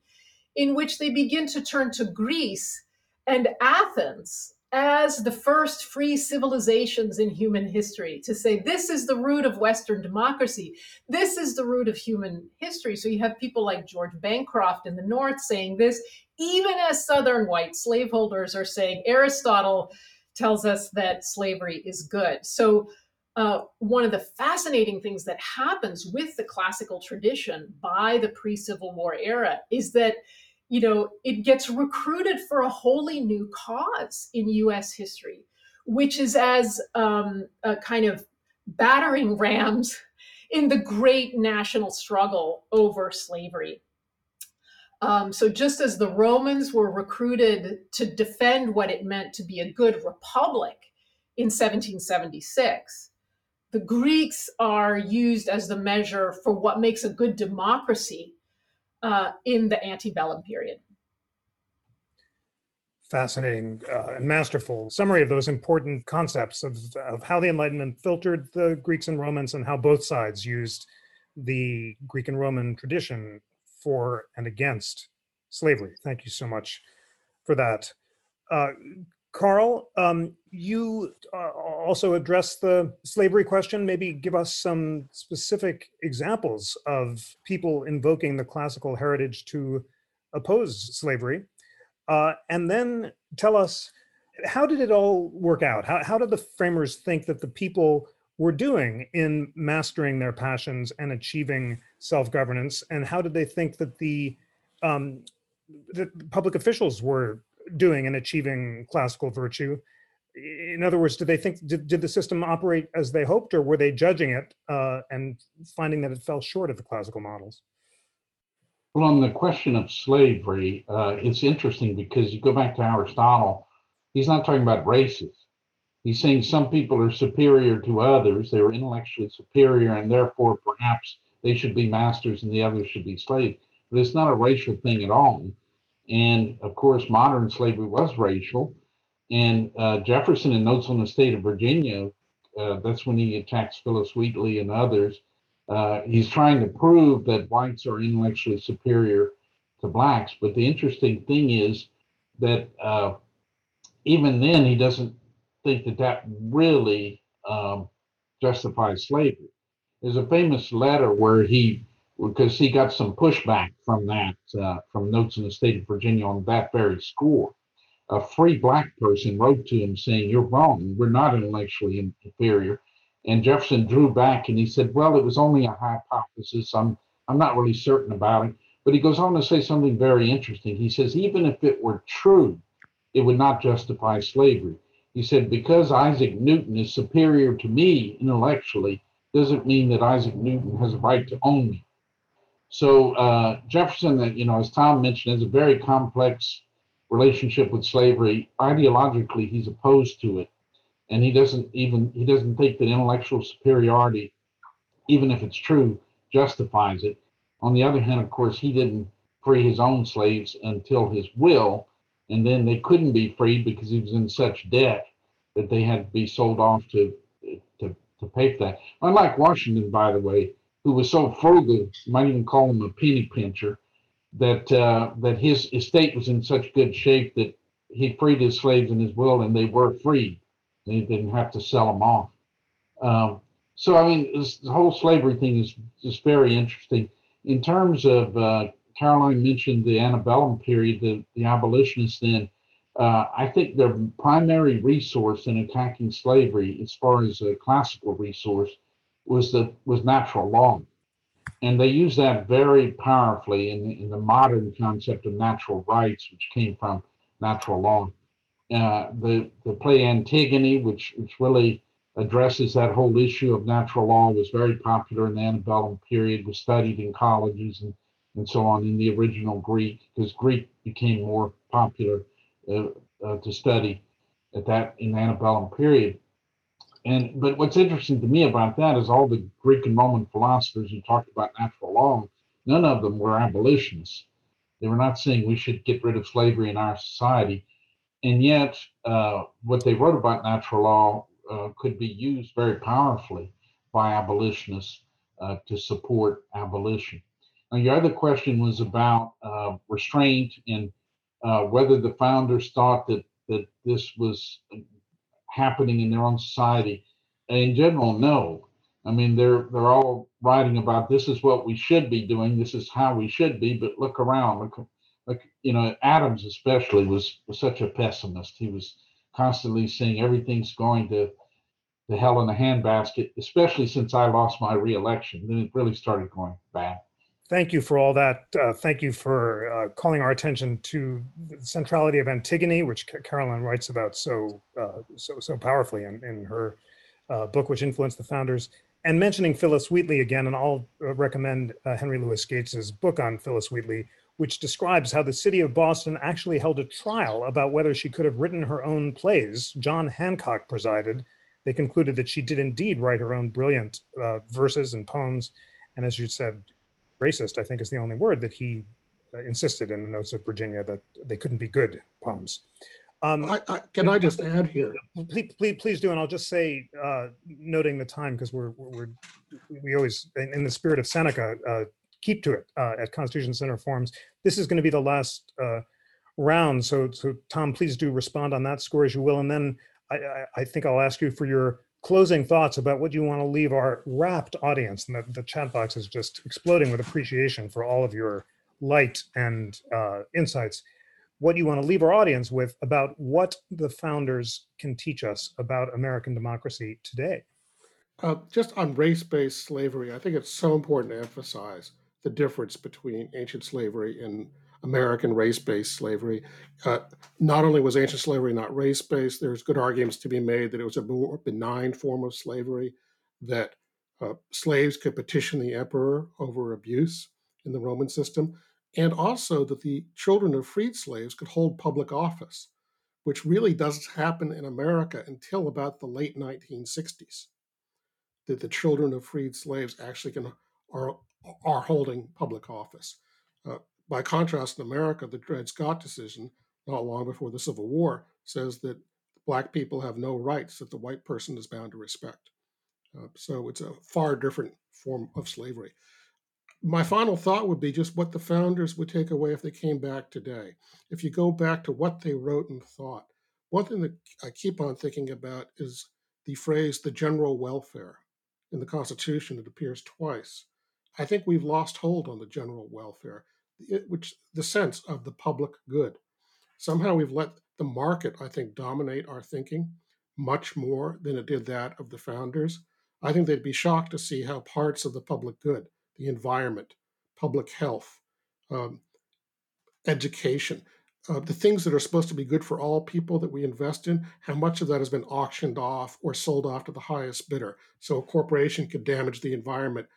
in which they begin to turn to Greece and Athens as the first free civilizations in human history to say this is the root of Western democracy. This is the root of human history. So you have people like George Bancroft in the North saying this, even as Southern white slaveholders are saying Aristotle tells us that slavery is good. So, uh, one of the fascinating things that happens with the classical tradition by the pre Civil War era is that you know, it gets recruited for a wholly new cause in US history, which is as um, a kind of battering rams in the great national struggle over slavery. Um, so, just as the Romans were recruited to defend what it meant to be a good republic in 1776, the Greeks are used as the measure for what makes a good democracy uh, in the antebellum period. Fascinating uh, and masterful summary of those important concepts of, of how the Enlightenment filtered the Greeks and Romans and how both sides used the Greek and Roman tradition for and against slavery. Thank you so much for that. Uh, Carl, um, you uh, also addressed the slavery question. Maybe give us some specific examples of people invoking the classical heritage to oppose slavery. Uh, and then tell us how did it all work out? How, how did the framers think that the people were doing in mastering their passions and achieving self governance? And how did they think that the um, public officials were doing and achieving classical virtue. In other words, did they think did, did the system operate as they hoped, or were they judging it uh, and finding that it fell short of the classical models? Well, on the question of slavery, uh, it's interesting because you go back to Aristotle, he's not talking about races. He's saying some people are superior to others, they are intellectually superior, and therefore perhaps they should be masters and the others should be slaves. But it's not a racial thing at all. And of course, modern slavery was racial. And uh, Jefferson, in Notes on the State of Virginia, uh, that's when he attacks Phillis Wheatley and others. Uh, he's trying to prove that whites are intellectually superior to blacks. But the interesting thing is that uh, even then, he doesn't think that that really um, justifies slavery. There's a famous letter where he because he got some pushback from that, uh, from Notes in the State of Virginia on that very score. A free black person wrote to him saying, You're wrong. We're not intellectually inferior. And Jefferson drew back and he said, Well, it was only a hypothesis. I'm, I'm not really certain about it. But he goes on to say something very interesting. He says, Even if it were true, it would not justify slavery. He said, Because Isaac Newton is superior to me intellectually, doesn't mean that Isaac Newton has a right to own me. So uh, Jefferson, uh, you know, as Tom mentioned, has a very complex relationship with slavery. Ideologically, he's opposed to it, and he doesn't even he doesn't think that intellectual superiority, even if it's true, justifies it. On the other hand, of course, he didn't free his own slaves until his will, and then they couldn't be freed because he was in such debt that they had to be sold off to to pay for that. Unlike Washington, by the way, who was so frugal, you might even call him a penny pincher, that uh, that his estate was in such good shape that he freed his slaves in his will, and they were free. They didn't have to sell them off. Um, so, I mean, this, the whole slavery thing is just very interesting. In terms of uh, Caroline mentioned the antebellum period, the, the abolitionists then. Uh, I think their primary resource in attacking slavery, as far as a classical resource, was the was natural law, and they use that very powerfully in the, in the modern concept of natural rights, which came from natural law. Uh, the the play Antigone, which which really addresses that whole issue of natural law, was very popular in the antebellum period. Was studied in colleges and and so on in the original Greek, because Greek became more popular to study at that in the antebellum period. And but what's interesting to me about that is all the Greek and Roman philosophers who talked about natural law, none of them were abolitionists. They were not saying we should get rid of slavery in our society. And yet, uh, what they wrote about natural law uh, could be used very powerfully by abolitionists uh, to support abolition. Now, your other question was about uh, restraint and uh, whether the founders thought that that this was happening in their own society. In general, no. I mean, they're they're all writing about this is what we should be doing. This is how we should be. But look around. Look, look. You know, Adams especially was was such a pessimist. He was constantly saying everything's going to to hell in a handbasket. Especially since I lost my reelection, then it really started going bad. Thank you for all that. Uh, thank you for uh, calling our attention to the centrality of Antigone, which Ca- Carolyn writes about so uh, so so powerfully in, in her uh, book, which influenced the founders, and mentioning Phillis Wheatley again. And I'll uh, recommend uh, Henry Louis Gates's book on Phillis Wheatley, which describes how the city of Boston actually held a trial about whether she could have written her own plays. John Hancock presided. They concluded that she did indeed write her own brilliant verses and poems. And as you said, racist, I think is the only word that he uh, insisted in the Notes of Virginia that they couldn't be good poems. Um, I, I, can I just add here? please, please, please do, and I'll just say, uh, noting the time because we're, we're we always, in, in the spirit of Seneca, uh, keep to it uh, at Constitution Center forums. This is going to be the last uh, round, so so Tom, please do respond on that score as you will, and then I, I, I think I'll ask you for your closing thoughts about what you want to leave our rapt audience, and the, the chat box is just exploding with appreciation for all of your light and uh, insights what you want to leave our audience with about what the founders can teach us about American democracy today. Uh, just on race-based slavery, I think it's so important to emphasize the difference between ancient slavery and American race-based slavery. Uh, not only was ancient slavery not race-based, there's good arguments to be made that it was a more benign form of slavery, that uh, slaves could petition the emperor over abuse in the Roman system and also that the children of freed slaves could hold public office, which really doesn't happen in America until about the late 1960s. That the children of freed slaves actually can are are holding public office. Uh, by contrast, in America, the Dred Scott decision, not long before the Civil War, says that black people have no rights that the white person is bound to respect. Uh, so it's a far different form of slavery my final thought would be just what the founders would take away if they came back today. If you go back to what they wrote and thought, one thing that I keep on thinking about is the phrase the general welfare. In the Constitution, it appears twice. I think we've lost hold on the general welfare, which the sense of the public good. Somehow we've let the market, I think, dominate our thinking much more than it did that of the founders. I think they'd be shocked to see how parts of the public good the environment, public health, um, education, uh, the things that are supposed to be good for all people that we invest in, how much of that has been auctioned off or sold off to the highest bidder. So a corporation could damage the environment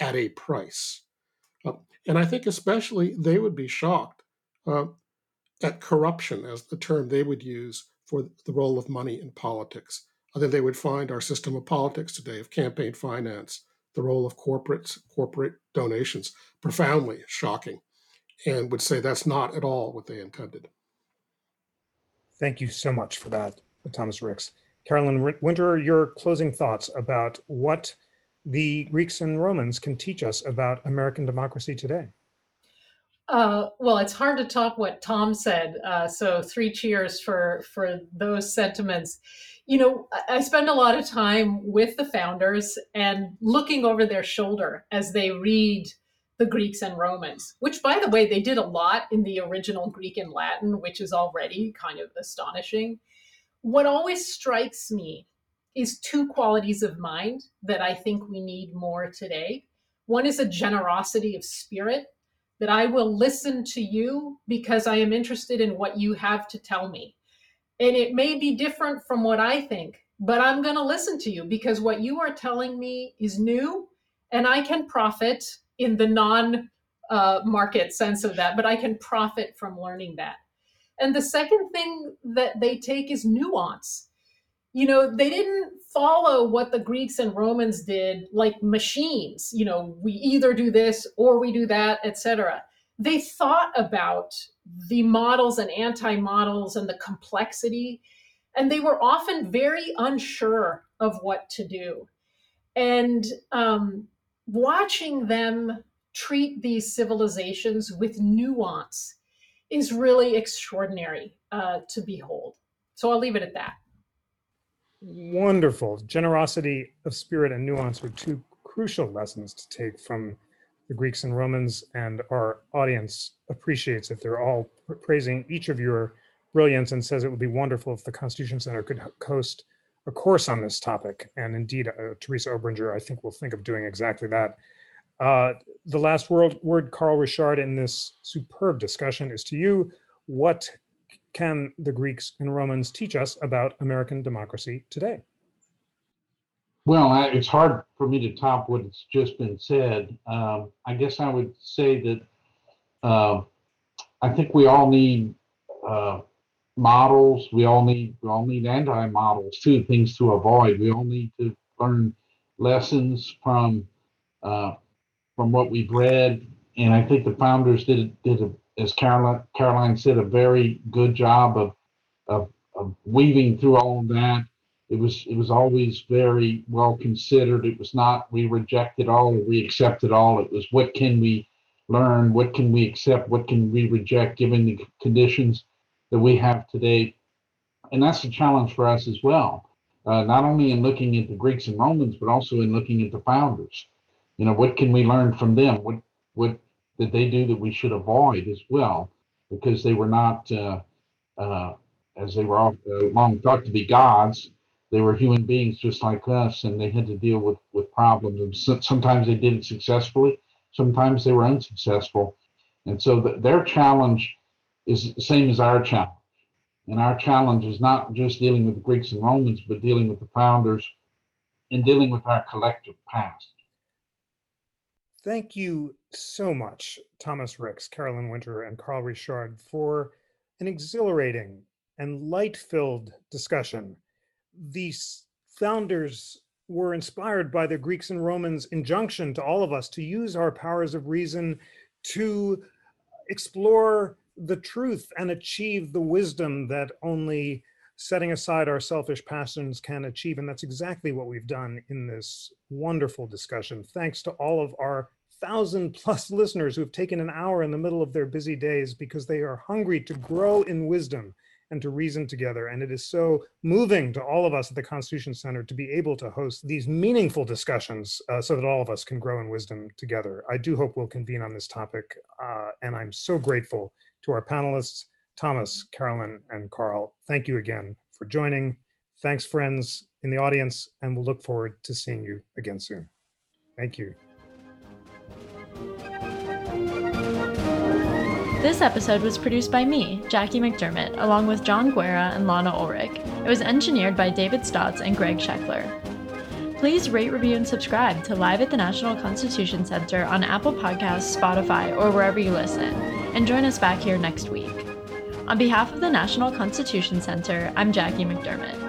at a price. Uh, and I think especially they would be shocked uh, at corruption as the term they would use for the role of money in politics. I think they would find our system of politics today, of campaign finance, the role of corporates, corporate donations, profoundly shocking, and would say that's not at all what they intended. Thank you so much for that, Thomas Ricks. Carolyn Winterer, your closing thoughts about what the Greeks and Romans can teach us about American democracy today. Uh, well, it's hard to top what Tom said. Uh, so three cheers for for those sentiments you know, I spend a lot of time with the founders and looking over their shoulder as they read the Greeks and Romans, which, by the way, they did a lot in the original Greek and Latin, which is already kind of astonishing. What always strikes me is two qualities of mind that I think we need more today. One is a generosity of spirit, that I will listen to you because I am interested in what you have to tell me and it may be different from what I think, but I'm going to listen to you because what you are telling me is new and I can profit in the non uh, market sense of that, but I can profit from learning that. And the second thing that they take is nuance. You know, they didn't follow what the Greeks and Romans did like machines. You know, we either do this or we do that, etc they thought about the models and anti models and the complexity, and they were often very unsure of what to do. And um, watching them treat these civilizations with nuance is really extraordinary uh, to behold. So I'll leave it at that. Wonderful. Generosity of spirit and nuance are two crucial lessons to take from the Greeks and Romans, and our audience appreciates it. They're all praising each of your brilliance and says it would be wonderful if the Constitution Center could host a course on this topic. And indeed, uh, Teresa Obringer, I think, will think of doing exactly that. Uh, the last word, word, Carl Richard, in this superb discussion is to you. What can the Greeks and Romans teach us about American democracy today? Well, it's hard for me to top what's just been said. Um, I guess I would say that uh, I think we all need uh, models. We all need we all need anti-models too, things to avoid. We all need to learn lessons from uh, from what we've read, and I think the founders did did a, as Caroline Caroline said a very good job of, of of weaving through all of that it was it was always very well considered. It was not we rejected all or we accepted all. It was what can we learn, what can we accept, what can we reject given the conditions that we have today. And that's a challenge for us as well. Uh, not only in looking at the Greeks and Romans, but also in looking at the founders. You know, what can we learn from them? What what did they do that we should avoid as well? Because they were not, uh, uh, as they were all, uh, long thought to be gods, they were human beings just like us, and they had to deal with with problems. And so, sometimes they did it successfully, sometimes they were unsuccessful. And so the, their challenge is the same as our challenge. And our challenge is not just dealing with the Greeks and Romans, but dealing with the founders and dealing with our collective past. Thank you so much, Thomas Ricks, Carolyn Winterer, and Carl Richard, for an exhilarating and light filled discussion these founders were inspired by the Greeks and Romans injunction to all of us to use our powers of reason to explore the truth and achieve the wisdom that only setting aside our selfish passions can achieve. And that's exactly what we've done in this wonderful discussion. Thanks to all of our thousand plus listeners who have taken an hour in the middle of their busy days because they are hungry to grow in wisdom and to reason together. And it is so moving to all of us at the Constitution Center to be able to host these meaningful discussions uh, so that all of us can grow in wisdom together. I do hope we'll convene on this topic. Uh, and I'm so grateful to our panelists, Thomas, Carolyn, and Carl. Thank you again for joining. Thanks, friends in the audience, and we'll look forward to seeing you again soon. Thank you. This episode was produced by me, Jackie McDermott, along with John Guerra and Lana Ulrich. It was engineered by David Stotts and Greg Scheckler. Please rate, review, and subscribe to Live at the National Constitution Center on Apple Podcasts, Spotify, or wherever you listen, and join us back here next week. On behalf of the National Constitution Center, I'm Jackie McDermott.